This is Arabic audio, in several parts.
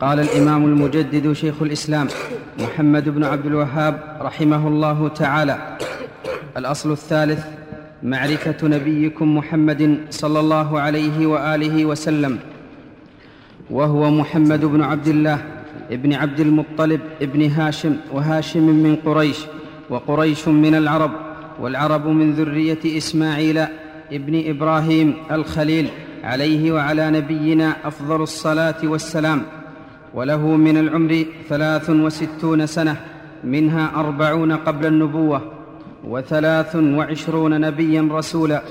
قال الإمام المجدد شيخ الإسلام محمد بن عبد الوهاب رحمه الله تعالى. الأصل الثالث معرفة نبيكم محمد صلى الله عليه وآله وسلم وهو محمد بن عبد الله ابن عبد المطلب ابن هاشم وهاشم من قريش وقريش من العرب والعرب من ذرية إسماعيل ابن إبراهيم الخليل عليه وعلى نبينا أفضل الصلاة والسلام. وله من العمر ثلاث وستون سنة منها أربعون قبل النبوة وثلاث وعشرون نبيا رسولا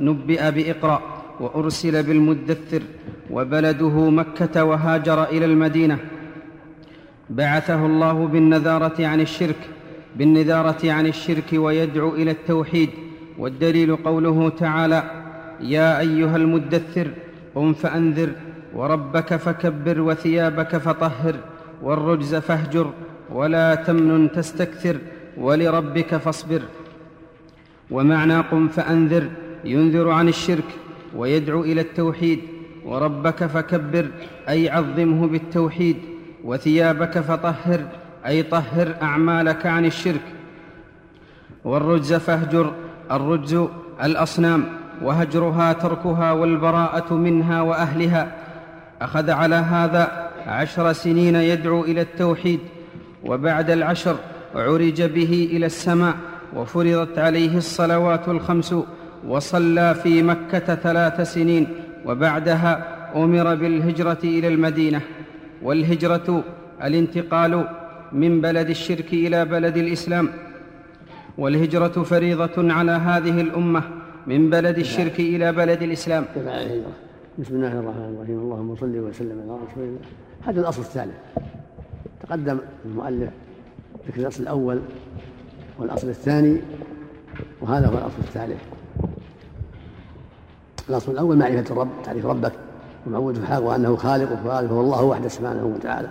نبئ بإقرأ وأرسل بالمدثر وبلده مكة وهاجر إلى المدينة. بعثه الله بالنذارة عن الشرك بالنذارة عن الشرك ويدعو إلى التوحيد والدليل قوله تعالى يا أيها المدثر قم فأنذر وربك فكبر وثيابك فطهر والرجز فاهجر ولا تمنن تستكثر ولربك فاصبر. ومعنى قم فأنذر ينذر عن الشرك ويدعو إلى التوحيد. وربك فكبر أي عظمه بالتوحيد. وثيابك فطهر أي طهر أعمالك عن الشرك. والرجز فاهجر الرجز الأصنام وهجرها تركها والبراءة منها وأهلها. أخذ على هذا عشر سنين يدعو إلى التوحيد وبعد العشر عرج به إلى السماء وفرضت عليه الصلوات الخمس وصلى في مكة ثلاث سنين وبعدها أمر بالهجرة إلى المدينة. والهجرة الانتقال من بلد الشرك إلى بلد الإسلام. والهجرة فريضة على هذه الأمة من بلد الشرك إلى بلد الإسلام. بسم الله الرحمن الرحيم. اللهم صل وسلم على رسول الله. هذا الأصل الثالث. تقدم المؤلف ذكر الأصل الأول والأصل الثاني وهذا هو الأصل الثالث. الأصل الأول معرفة الرب تعريف ربك. ومعبود الحق وأنه خالق وخالق هو الله وحده سبحانه وتعالى.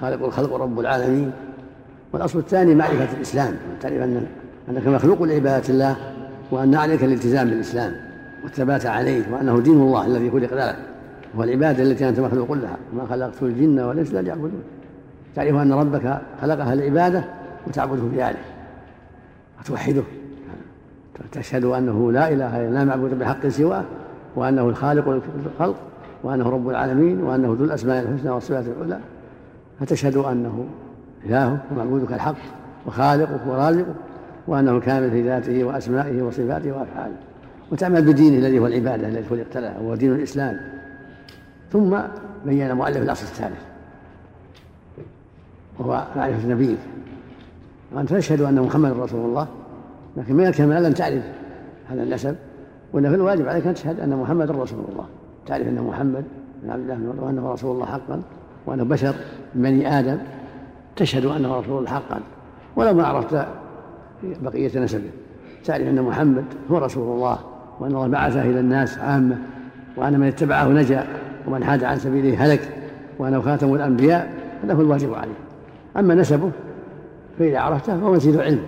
خالق الخلق ورب العالمين. والأصل الثاني معرفة الإسلام. تعرف أن أنك مخلوق لعبادة الله وأن عليك الالتزام بالإسلام. والثبات عليه وأنه دين الله الذي خلق لك هو العباده التي أنت مخلوق لها وما خلقت الجن والإنس إلا ليعبدون. تعرف أن ربك خلقها العباده وتعبده بذلك وتوحده. تشهد أنه لا إله إلا لا معبود بحق سواه وأنه الخالق الخلق وأنه رب العالمين وأنه ذو الأسماء الحسنى والصفات العلى. فتشهد أنه الهه ومعبودك الحق وخالقك ورازقك وأنه كامل في ذاته وأسمائه وصفاته وأفعاله. وتعمل بدينه الذي هو العبادة التي خلقت لها وهو دين الإسلام. ثم بين المؤلف الاصل الثالث وهو معرفة نبيك وأنت تشهد أن محمد رسول الله لكن من الكمال ان تعرف هذا النسب. وان في الواجب عليك أن تشهد أن محمد رسول الله. تعرف أن محمد بن عبد الله وانه رسول الله حقا وأنه بشر من بني آدم. تشهد أنه رسول الله حقا. ولو ما عرفت بقية نسبه تعرف أن محمد هو رسول الله. وأن الله بعثه إلى الناس عامة وأن من اتبعه نجا ومن حاد عن سبيله هلك وأنه خاتم الأنبياء هذا هو الواجب عليه. أما نسبه فاذا عرفته فهو مزيد علم.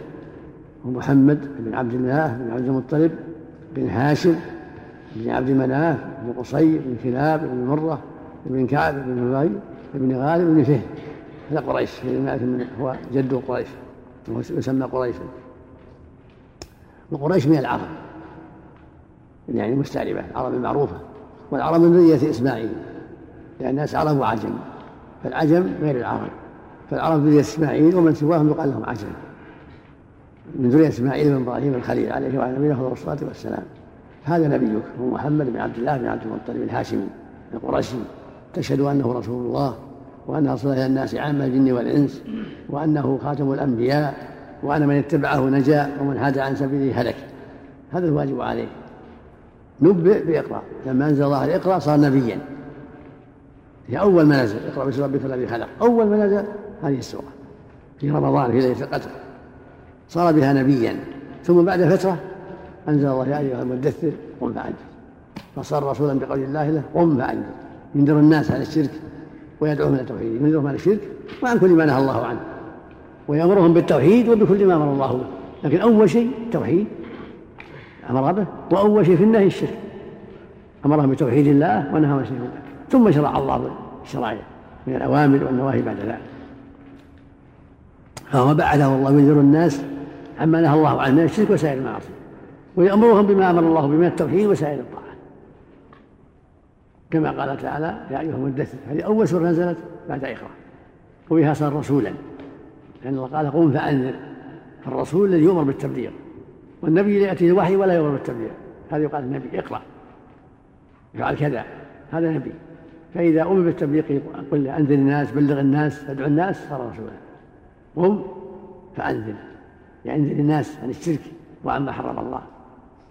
ومحمد بن عبد الله بن عبد المطلب بن هاشم بن عبد مناف بن قصي بن كلاب بن مرة بن كعب بن لؤي بن غالب بن فهد. هذا قريش هو جد قريش يسمى قريشا وقريش من العرب. يعني مستعربة العرب المعروفة. والعرب من ذرية إسماعيل. لأن الناس عرب وعجم فالعجم غير العرب. فالعرب ذرية إسماعيل ومن سواهم يقال لهم عجم. من ذرية إسماعيل بن إبراهيم الخليل عليه وعلى نبينا الصلاة والسلام. هذا نبيك هو محمد بن عبد الله بن عبد المطلب الهاشمي القرشي تشهد أنه رسول الله وأنه أرسل إلى الناس عامة الجن والإنس وأنه خاتم الأنبياء وأن من اتبعه نجا ومن حاد عن سبيله هلك. هذا الواجب عليه. نبئ بإقرأ لما أنزل الله الإقرأ صار نبيا. هي أول ما نزل اقرأ باسم ربك الذي خلق. أول ما نزل هذه السورة. في رمضان في ليلة القدر. صار بها نبيا. ثم بعد فترة أنزل الله يا أيها المدثر قم فأنذر. فصار رسولا بقول الله له قم فأنذر. ينذر الناس عن الشرك ويدعوهم إلى التوحيد. ينذرهم عن الشرك وعن كل ما نهى الله عنه. ويأمرهم بالتوحيد وبكل ما أمر الله به. لكن أول شيء التوحيد أمر به وأول شيء في النهي الشرك. أمرهم بتوحيد الله ونهى عن الشرك ثم شرع الله الشرائع من الأوامر والنواهي بعد ذلك. فهو بعده الله ينذر الناس عما نهى الله عنه من الشرك وسائر المعاصي. ويأمرهم بما أمر الله به من التوحيد وسائر الطاعات كما قال تعالى يا أيها المدثر هذه أول سورة نزلت بعد إقرأ وبها صار رسولا. لأن الله قال قم فأنذر. الرسول الذي يؤمر بالتبليغ. والنبي يأتيه الوحي ولا يؤمر بالتبليغ هذا يقال النبي اقرأ. افعل كذا هذا نبي. فإذا أمر بالتبليغ قل أنذر الناس بلغ الناس ادعو الناس صار رسولا. قم فأنذر. يعني أنذر الناس عن الشرك وعما حرم الله.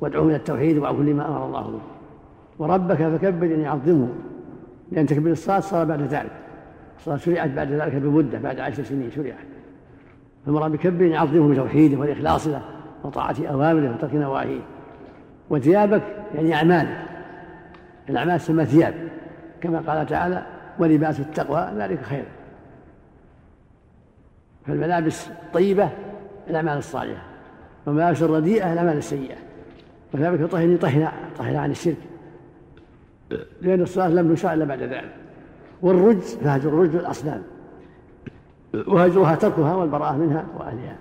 وادعوهم إلى التوحيد وعن كل ما أمر الله به. وربك فكبر أن يعظمه لأن تكبير الصلاة صار بعد ذلك. الصلاة شرعت بعد ذلك بمدة بعد عشر سنين شرعت. فالمراد بكبر يعظمه بتوحيده والإخلاص له. وطاعة أوامره وترك نواهيه. وثيابك يعني أعمالك الأعمال تسمى ثياب كما قال تعالى ولباس التقوى ذلك خير. فالملابس الطيبة الأعمال الصالحة. والملابس الرديئة الأعمال السيئة. الطهر طهر طهر عن الشرك. لأن الصلاة لم تشرع إلا بعد ذلك. والرجز فهجر الرجز الأصنام وهجرها تركها والبراءة منها وأهلها.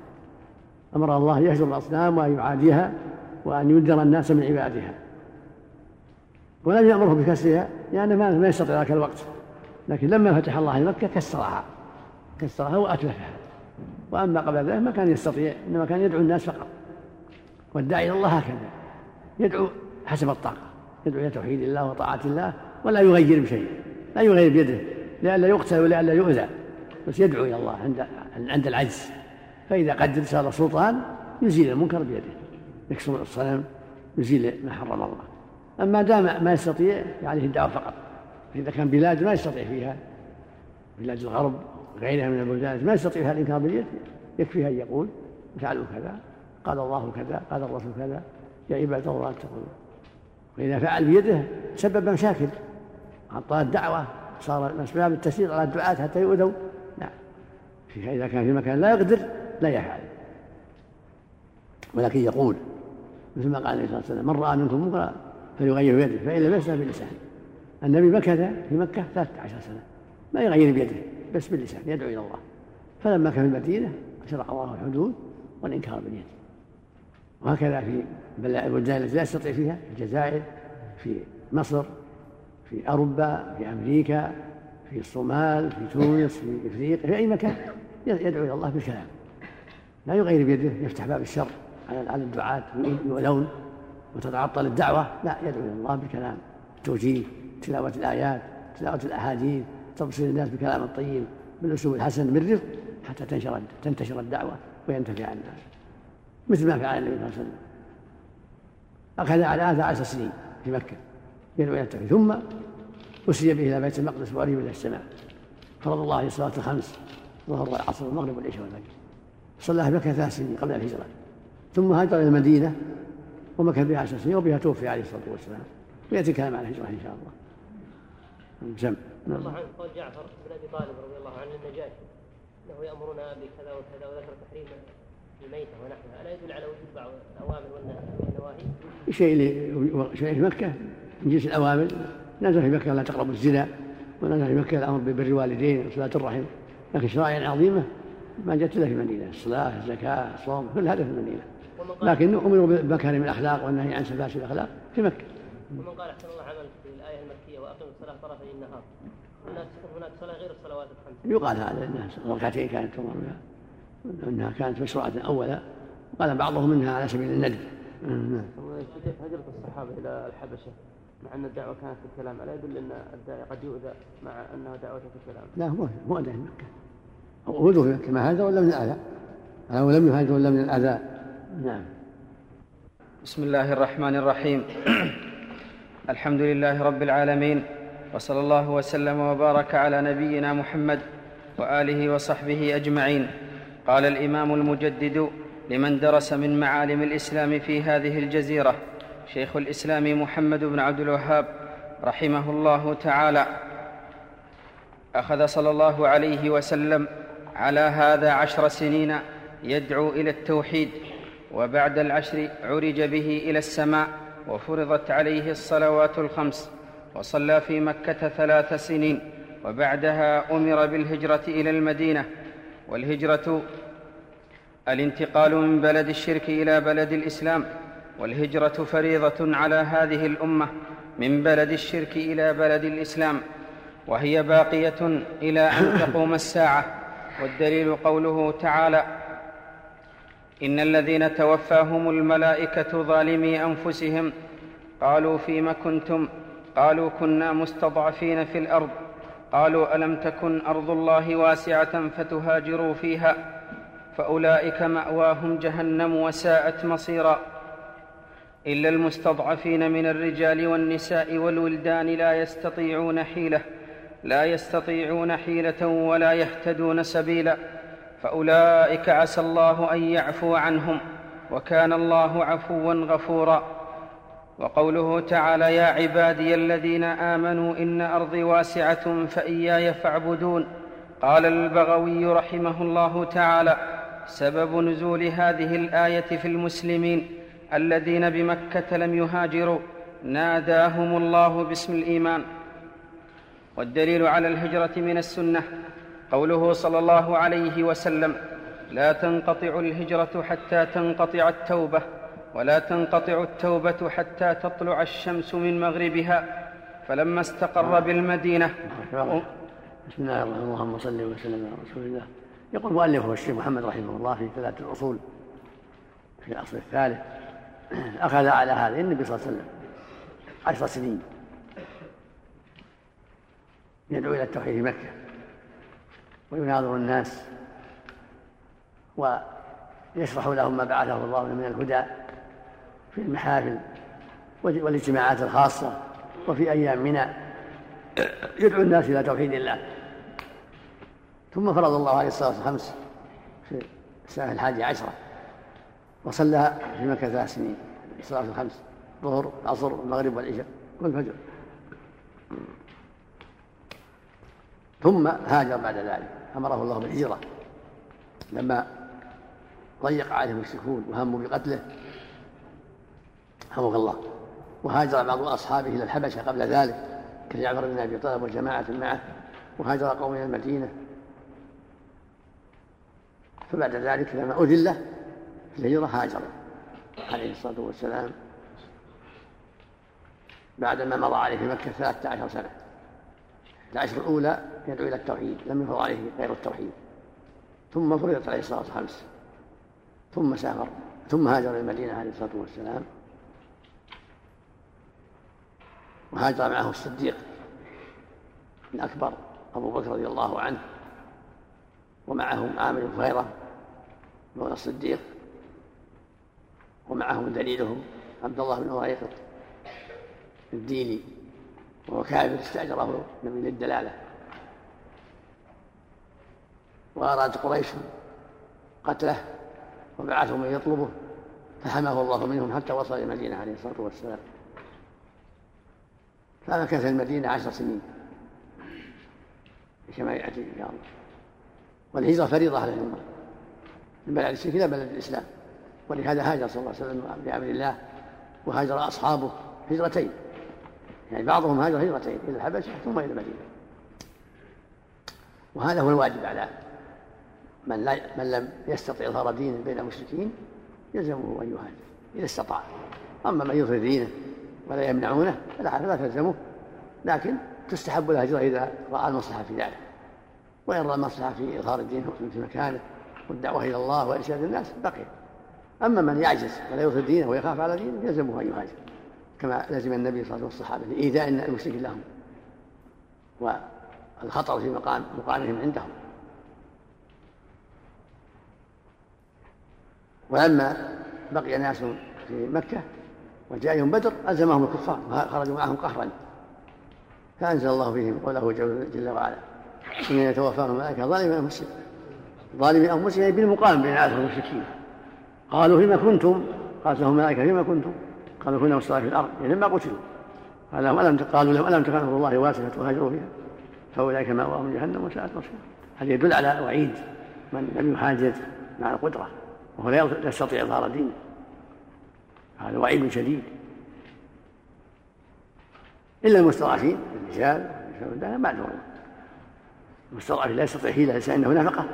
أمر الله يهجر الأصنام وأن يعاديها وأن ينذر الناس من عبادها. ولم يأمره بكسرها لأنه يعني ما يستطيع ذاك الوقت. لكن لما فتح الله لمكة كسرها. كسرها وأتلفها. وأما قبل ذلك ما كان يستطيع إنما كان يدعو الناس فقط. والداعي إلى الله هكذا. يدعو حسب الطاقة. يدعو إلى توحيد الله وطاعة الله ولا يغير بشيء. لا يغير بيده. لئلا يقتل ولئلا يؤذى. بس يدعو إلى الله عند عند العجز. فإذا قدر صار سلطان يزيل المنكر بيده. يكسر الصنم يزيل ما حرم الله. أما دام ما يستطيع عليه الدعوة فقط. إذا كان بلاد ما يستطيع فيها. بلاد الغرب غيرها من البلدان ما يستطيع فيها الإنكار باليد. يكفيها أن يقول افعلوا كذا قال الله كذا قال الرسول كذا. يا عباد الله اتقوا وإذا فعل بيده سبب مشاكل. أعطاه الدعوة صار من أسباب التسليط على الدعاة حتى يؤذوا. نعم. إذا كان في مكان لا يقدر لا يفعل ولكن يقول مثل ما قال عليه الصلاة والسلام من رأى منكم منكرا فليغير بيده فإن لم يستطع بلسانه النبي مكث في مكة 13 سنة ما يغير بيده بس باللسان يدعو إلى الله. فلما كان في المدينة شرع الله الحدود والإنكار باليد. وهكذا في البلدان التي لا يستطيع فيها في الجزائر في مصر في أوروبا في أمريكا في الصومال في تونس في إفريقيا في أي مكان يدعو إلى الله بالكلام. لا يغير بيده يفتح باب الشر على الدعاة يؤذون وتتعطل الدعوة لا يدعو إلى الله بالكلام التوجيه تلاوة الآيات تلاوة الأحاديث تبصير الناس بكلام الطيب بالأسلوب الحسن بالرفق حتى تنشر تنتشر الدعوة وينتفع الناس. مثل ما فعل النبي صلى الله عليه وسلم. أخذ على هذا عشر سنين في مكة يدعو إلى التوحيد. ثم أسري به إلى بيت المقدس وأريد إلى السماء. فرض الله عليه الصلاة الخمس ظهر والعصر والمغرب والعشاء والفجر. صلى في مكة ثلاث سنين قبل الهجرة ثم هاجر إلى المدينة ومكث بها عشر سنين وبها توفي عليه الصلاة والسلام. ويأتي الكلام عن الهجرة إن شاء الله. سم نعم. الله عنه قول جعفر بن أبي طالب رضي الله عنه النجاشي أنه يأمرنا بكذا وكذا وذكر تحريم الميتة ونحوها. ألا يدل على وجود بعض الأوامر والنواهي؟ شيء شيء في مكة من جنس الأوامر. نزل في مكة لا تقربوا الزنا ونزل في مكة الأمر ببر الوالدين وصلاة الرحم. لكن شرائع عظيمة ما جت إلا في المدينة الصلاة الزكاة الصوم كل هذا في المدينة. لكن أمروا بمكارم الأخلاق والنهي عن سفاسف الأخلاق في مكة. ومن قال أحسن الله عملك في الآية المكية وأقم الصلاة طرفي النهار. هناك هناك صلاة غير الصلوات الخمس. يقال هذا أنها ركعتين كانت تمر بها. أنها كانت مشروعة أولا وقال بعضهم منها على سبيل الندب. نعم. هجرة الصحابة إلى الحبشة مع أن الدعوة كانت في الكلام. ألا يدل أن الداعي قد يؤذى مع أنه دعوة في الكلام؟ لا هو هو أذى في في مكة ما هذا ولا من الأذى؟ أو لم يهاجر ولا من الأذى. نعم. بسم الله الرحمن الرحيم. الحمد لله رب العالمين وصلى الله وسلم وبارك على نبينا محمد وآله وصحبه أجمعين. قال الإمام المجدد لمن درس من معالم الإسلام في هذه الجزيرة شيخ الإسلام محمد بن عبد الوهاب رحمه الله تعالى أخذ صلى الله عليه وسلم على هذا عشر سنين يدعو إلى التوحيد وبعد العشر عرج به إلى السماء وفرضت عليه الصلوات الخمس وصلى في مكة ثلاث سنين وبعدها أمر بالهجرة إلى المدينة. والهجرة الانتقال من بلد الشرك إلى بلد الإسلام والهجرة فريضة على هذه الأمة من بلد الشرك إلى بلد الإسلام وهي باقية إلى أن تقوم الساعة. والدليل قوله تعالى إن الذين توفاهم الملائكة ظالمي أنفسهم قالوا فيم كنتم؟ قالوا كنا مستضعفين في الأرض. قالوا ألم تكن أرض الله واسعة فتهاجروا فيها؟ فأولئك مأواهم جهنم وساءت مصيرا. إلا المستضعفين من الرجال والنساء والولدان لا يستطيعون حيلة. لا يستطيعون حيلة ولا يهتدون سبيلا فأولئك عسى الله أن يعفو عنهم وكان الله عفوا غفورا. وقوله تعالى يا عبادي الذين آمنوا إن أرضي واسعة فإياي فاعبدون قال البغوي رحمه الله تعالى سبب نزول هذه الآية في المسلمين الذين بمكة لم يهاجروا ناداهم الله باسم الإيمان والدليل على الهجرة من السنة قوله صلى الله عليه وسلم لا تنقطع الهجرة حتى تنقطع التوبة ولا تنقطع التوبة حتى تطلع الشمس من مغربها. فلما استقر بالمدينة بسم الله الرحمن الرحيم اللهم صل وسلم على رسول الله. يقول مؤلفه الشيخ محمد رحمه الله في ثلاثة الأصول في الأصل الثالث أخذ على هذا النبي صلى الله عليه وسلم عشر سنين. يدعو إلى التوحيد في مكة ويناظر الناس ويشرح لهم ما بعثه الله من الهدى في المحافل والاجتماعات الخاصة وفي أيام منى. يدعو الناس إلى توحيد الله. ثم فرض الله عليه الصلاة الخمس في السنة الحادية عشرة وصلى في مكة ثلاث سنين الصلاة الخمس الظهر العصر المغرب والعشاء والفجر. ثم هاجر بعد ذلك. أمره الله بالهجرة. لما ضيق عليه المشركون وهموا بقتله حفظك الله. وهاجر بعض أصحابه إلى الحبشة قبل ذلك كجعفر بن أبي طالب وجماعة معه. وهاجر قوم إلى المدينة. فبعد ذلك لما أذل في الهجرة هاجر عليه الصلاة والسلام بعدما مضى عليه في مكة ثلاثة عشر سنة. العشر الأولى يدعو إلى التوحيد لم يفرض عليه غير التوحيد. ثم فرضت عليه الصلاة خمس ثم سافر ثم هاجر إلى المدينة عليه الصلاة والسلام. وهاجر معه الصديق الأكبر أبو بكر رضي الله عنه. ومعهم عامر بن فهيرة مولى الصديق. ومعهم دليلهم عبد الله بن أريقط الديني وهو كافر استأجره النبي للدلالة وأراد قريش قتله وبعثهم من يطلبه فحماه الله منهم حتى وصل إلى المدينة عليه الصلاة والسلام. فمكث المدينة عشر سنين. كما يأتي إن شاء الله. والهجرة فريضة على الأمة. من بلد الشرك إلى بلد الإسلام. ولهذا هاجر صلى الله عليه وسلم بأمر الله وهاجر أصحابه هجرتين. يعني بعضهم هاجر هجرتين إلى الحبشة ثم إلى المدينة. وهذا هو الواجب على من لا من لم يستطع إظهار دينه بين المشركين يلزمه أن يهاجر إذا استطاع. أما من يظهر دينه ولا يمنعونه فلا فلا تلزمه. لكن تستحب الهجرة إذا رأى المصلحة في ذلك. وإن رأى المصلحة في إظهار الدين في مكانه والدعوة إلى الله وإرشاد الناس بقي. أما من يعجز ولا يظهر دينه ويخاف على دينه يلزمه أن يهاجر. كما لزم النبي صلى الله عليه وسلم والصحابة لإيذاء المشرك لهم والخطر في مقام مقامهم عندهم. ولما بقي ناس في مكة وجاءهم بدر ألزمهم الكفار خرجوا معهم قهرا. فأنزل الله فيهم قوله جل وعلا إن يتوفاهم الملائكة ظالمي أنفسهم. ظالمي أنفسهم بالمقام بين المشركين قالوا فيما كنتم؟ قالت لهم الملائكة فيما كنتم؟ قالوا كنا مستضعفين في الأرض يعني لما قتلوا. لهم ألم قالوا لهم ألم تكن الله واسعة تهاجروا فيها فأولئك مأواهم جهنم وساءت مصيرا هذا يدل على وعيد من لم يحاجر مع القدرة وهو لا يستطيع إظهار دينه. هذا وعيد شديد. إلا المستضعفين الرجال والنساء معذورون المستضعف لا يستطيع حيلة ليس عنده نفقة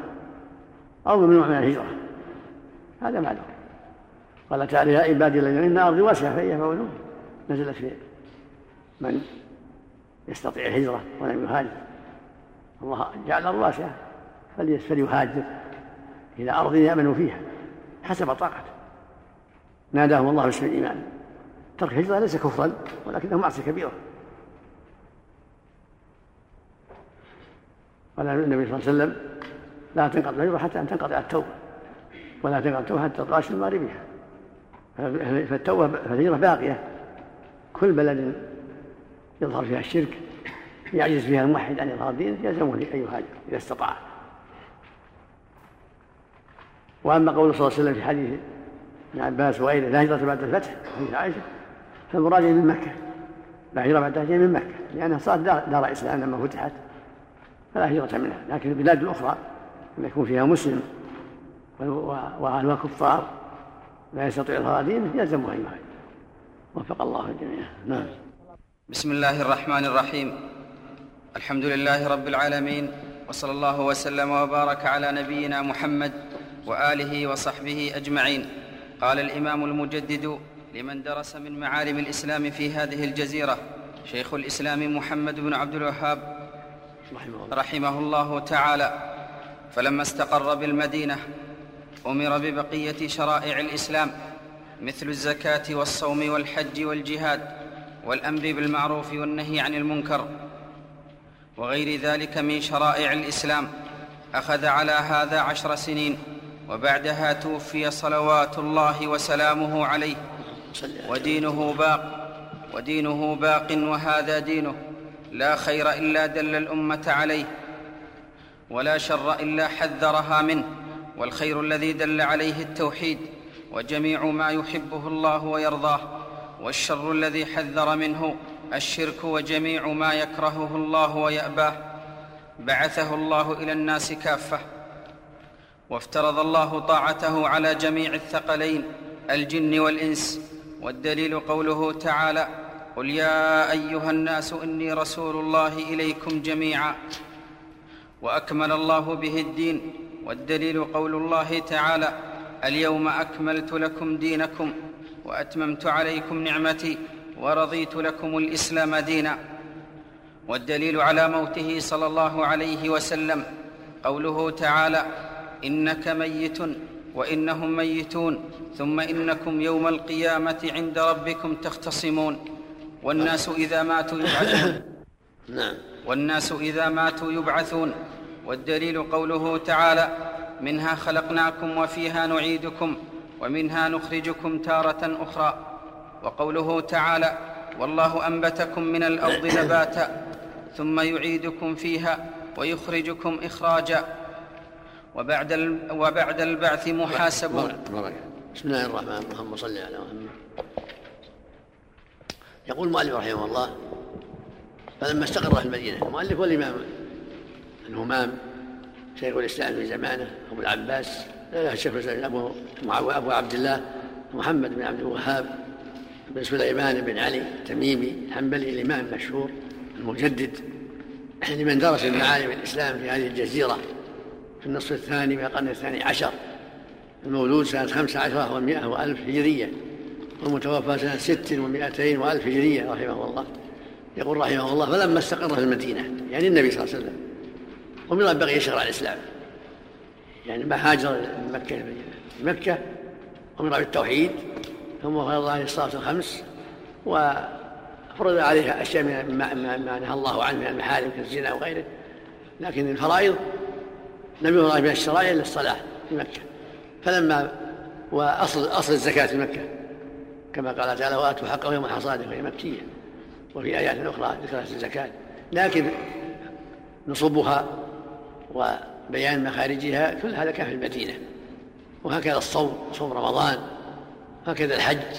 أو ممنوع من الهجرة. هذا معلوم قال تعالى يا عبادي الذين إن أرضي واسعة فهي فولون نزلت في من يستطيع الهجرة ولم يهاجر. الله جعل الأرض واسعة فليهاجر إلى أرض يأمن فيها حسب طاقته. ناداهم الله باسم الإيمان. ترك الهجرة ليس كفرا ولكنه معصية كبيرة. قال النبي صلى الله عليه وسلم لا تنقضي الهجرة حتى أن تنقطع التوبة ولا تنقضي التوبة حتى الشمس مغربها فالتوبة فالهجرة باقية. كل بلد يظهر فيها الشرك يعجز فيها الموحد عن إظهار دينه يلزمه أن يهاجر إذا استطاع. وأما قول صلى الله عليه وسلم في حديث ابن عباس وغيره لا هجرة بعد الفتح حديث عائشة فالمراد من مكة. لا هجرة بعد الفتح من مكة لأنها صارت دار إسلام لما فتحت فلا هجرة منها. لكن البلاد الأخرى يكون فيها مسلم وأهلها كفار لا يستطيع إظهار دينه يلزمه أن يهاجر وفق الله الجميع. نعم. بسم الله الرحمن الرحيم. الحمد لله رب العالمين وصلى الله وسلم وبارك على نبينا محمد وآله وصحبه أجمعين. قال الإمام المجدد لمن درس من معالم الإسلام في هذه الجزيرة شيخ الإسلام محمد بن عبد الوهاب رحمه الله تعالى. فلما استقر بالمدينة أمر ببقية شرائع الإسلام مثل الزكاة والصوم والحج والجهاد والأمر بالمعروف والنهي عن المنكر وغير ذلك من شرائع الإسلام. أخذ على هذا عشر سنين وبعدها توفي صلوات الله وسلامه عليه ودينه باق ودينه باق وهذا دينه. لا خير إلا دل الأمة عليه ولا شر إلا حذرها منه. والخير الذي دل عليه التوحيد وجميع ما يحبه الله ويرضاه والشر الذي حذر منه الشرك وجميع ما يكرهه الله ويأباه. بعثه الله إلى الناس كافة. وافترض الله طاعته على جميع الثقلين الجن والإنس. والدليل قوله تعالى قل يا أيها الناس إني رسول الله إليكم جميعا. وأكمل الله به الدين. والدليل قول الله تعالى اليوم أكملت لكم دينكم وأتممت عليكم نعمتي ورضيت لكم الإسلام دينا. والدليل على موته صلى الله عليه وسلم قوله تعالى إنك ميت وإنهم ميتون ثم إنكم يوم القيامة عند ربكم تختصمون. والناس إذا ماتوا يبعثون. نعم. والناس إذا ماتوا يبعثون. والدليل قوله تعالى منها خلقناكم وفيها نعيدكم ومنها نخرجكم تارة أخرى وقوله تعالى والله أنبتكم من الأرض نباتا ثم يعيدكم فيها ويخرجكم إخراجا وبعد وبعد البعث محاسبون. بسم الله الرحمن الرحيم. صل على محمد. يقول المؤلف رحمه الله فلما استقر في المدينة المؤلف والإمام الهمام شيخ الإسلام في زمانه أبو العباس الشيخ الإسلام أبو أبو عبد الله محمد بن عبد الوهاب بن سليمان بن علي التميمي الحنبلي الإمام المشهور المجدد لمن درس المعالم الإسلام في هذه الجزيرة في النصف الثاني من القرن الثاني عشر. المولود سنة خمس عشرة ومائة وألف هجرية والمتوفى سنة ست ومائتين وألف هجرية رحمه الله. يقول رحمه الله فلما استقر في المدينة يعني النبي صلى الله عليه وسلم ومن بقي شرع الإسلام. يعني ما هاجر من مكة مكة أمر بالتوحيد ثم فرض عليه الصلاة الخمس وفرض عليها أشياء من ما نهى الله عنه من المحارم كالزنا وغيره. لكن الفرائض لم يرى من الشرائع إلا الصلاة في مكة. فلما وأصل أصل الزكاة في مكة كما قال تعالى وآتوا حقه يوم حصاده وهي مكية وفي آيات أخرى ذكرت الزكاة. لكن نصبها وبيان مخارجها كل هذا كان في المدينة. وهكذا الصوم صوم رمضان هكذا الحج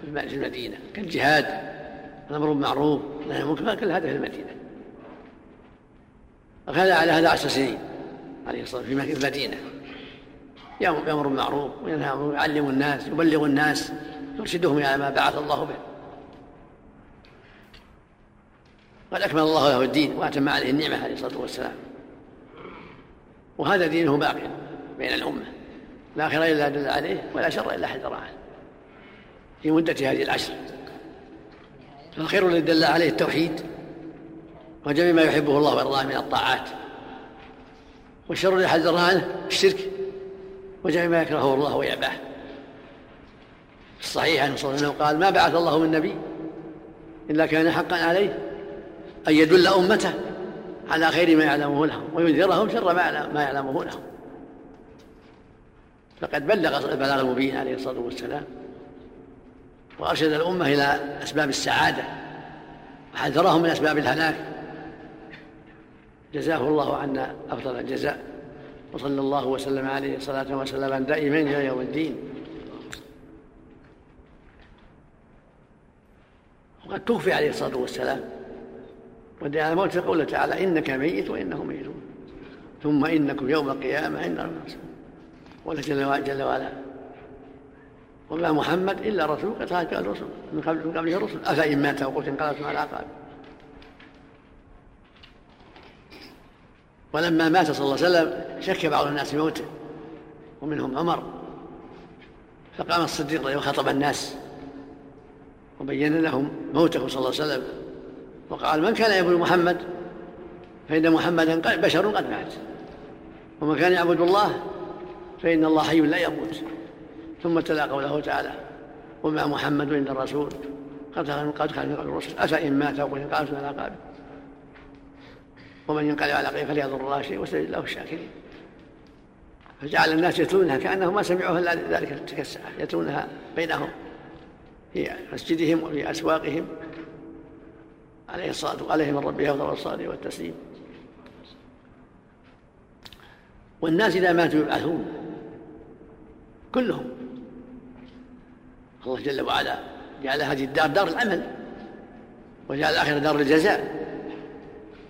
في المدينة. كالجهاد الأمر بالمعروف والنهي عن كل هذا في المدينة. وكان على هذا عشر سنين عليه الصلاة والسلام في المدينة. يامر بالمعروف وينهى يعلم الناس يبلغ الناس يرشدهم إلى ما بعث الله به. قد أكمل الله له الدين وأتم عليه النعمة عليه الصلاة والسلام. وهذا دينه باق بين الأمة. لا خير إلا دل عليه ولا شر إلا حذر عنه. في مدة هذه العشر. فالخير الذي دل عليه التوحيد وجميع ما يحبه الله ويرضاه من الطاعات. والشر الذي حذر عنه الشرك وجميع ما يكرهه الله ويأباه. الصحيح عنه صلى الله عليه وسلم قال ما بعث الله من نبي إلا كان حقا عليه أن يدل أمته على خير ما يعلمه لهم وينذرهم شر ما يعلمه لهم. فقد بلغ البلاغ المبين عليه الصلاة والسلام وأرشد الأمة إلى أسباب السعادة وحذرهم من أسباب الهلاك. جزاه الله عنا أفضل الجزاء وصلى الله وسلم عليه صلاة وسلاما دائمين إلى يوم الدين. وقد توفي عليه الصلاة والسلام ودعا على الموت قوله تعالى إنك ميت وإنهم ميتون ثم إنكم يوم القيامة عند الناس ولا جل, جل وعلا. وما محمد إلا رسول قد خرج الرسل من قبل من قبله الرسل. أفإن مات أو قتل انقلبتم على عقاب ولما مات صلى الله عليه وسلم شك بعض الناس موته. ومنهم عمر. فقام الصديق وخطب الناس. وبين لهم موته صلى الله عليه وسلم. وقال من كان يعبد محمد؟ فإن محمدا بشر قد مات. ومن كان يعبد الله فإن الله حي لا يموت. ثم تلا قوله تعالى وما محمد إلا الرسول. قد قد كان من قبل الرسل. أفإن مات أو انقلبتم على عقابه ومن ينقلب على عقبه فليضر الله شيء وسيجد الله الشاكرين. فجعل الناس يتلونها كأنهم ما سمعوها إلا ذلك تلك الساعة يتلونها بينهم في مسجدهم وفي أسواقهم. عليه الصلاة عليه من ربه أفضل الصلاة والتسليم. والناس إذا ماتوا يبعثون. كلهم. الله جل وعلا جعل هذه الدار دار العمل وجعل الآخرة دار الجزاء.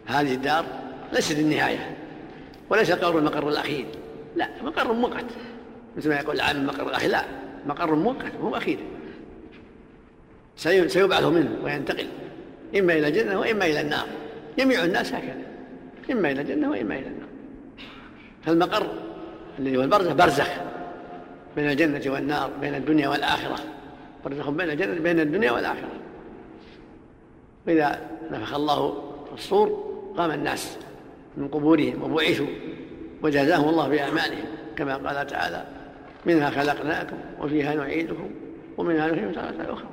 هذه الدار ليست النهاية. وليس قول المقر الأخير. لا مقر مؤقت. مثل ما يقول العام المقر الأخير. لا مقر مؤقت هو أخير. سيبعث منه وينتقل. إما إلى الجنة وإما إلى النار. جميع الناس هكذا. إما إلى الجنة وإما إلى النار. فالمقر الذي هو البرزخ. برزخ بين الجنة والنار بين الدنيا والآخرة. برزخ بين الجنة بين الدنيا والآخرة. وإذا نفخ الله الصور قام الناس من قبورهم وبعثوا. وجزاهم الله بأعمالهم كما قال تعالى منها خلقناكم وفيها نعيدكم ومنها نخرجكم تارة أخرى.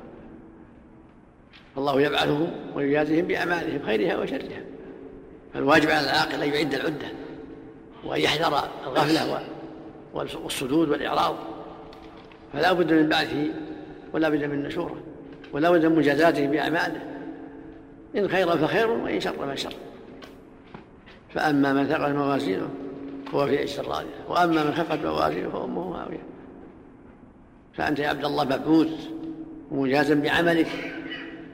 فالله يبعثهم ويجازيهم بأعمالهم خيرها وشرها. فالواجب على العاقل أن يعد العدة وأن يحذر الغفلة والصدود والإعراض. فلا بد من بعثه ولا بد من نشوره ولا بد من مجازاته بأعماله إن خيرا فخير وإن شرا فشر. فأما من ثقل موازينه فهو في عيشة راضية وأما من خفت موازينه فأمه هاوية فأنت يا عبد الله مبعوث ومجازا بعملك.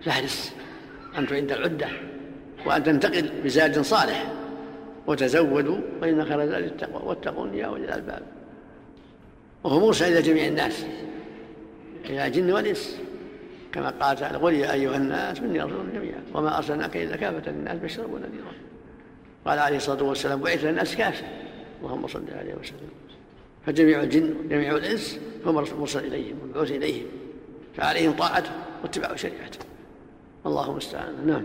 فاحرص أن تعد العدة وأن تنتقل بزاد صالح. وتزودوا فإن خير زاد التقوى. واتقون يا أولي الألباب. وهو مرسل إلى جميع الناس إلى الجن والإنس. كما قال تعالى قل يا أيها الناس إني رسول جميعا. وما أرسلناك إلا كافة للناس بشرا ونذيرا. قال عليه الصلاة والسلام بعث للناس كافة. اللهم صل عليه وسلم. فجميع الجن وجميع الإنس هو مرسل إليهم ومبعوث إليهم. فعليهم طاعته واتباع شريعته. الله المستعان. نعم.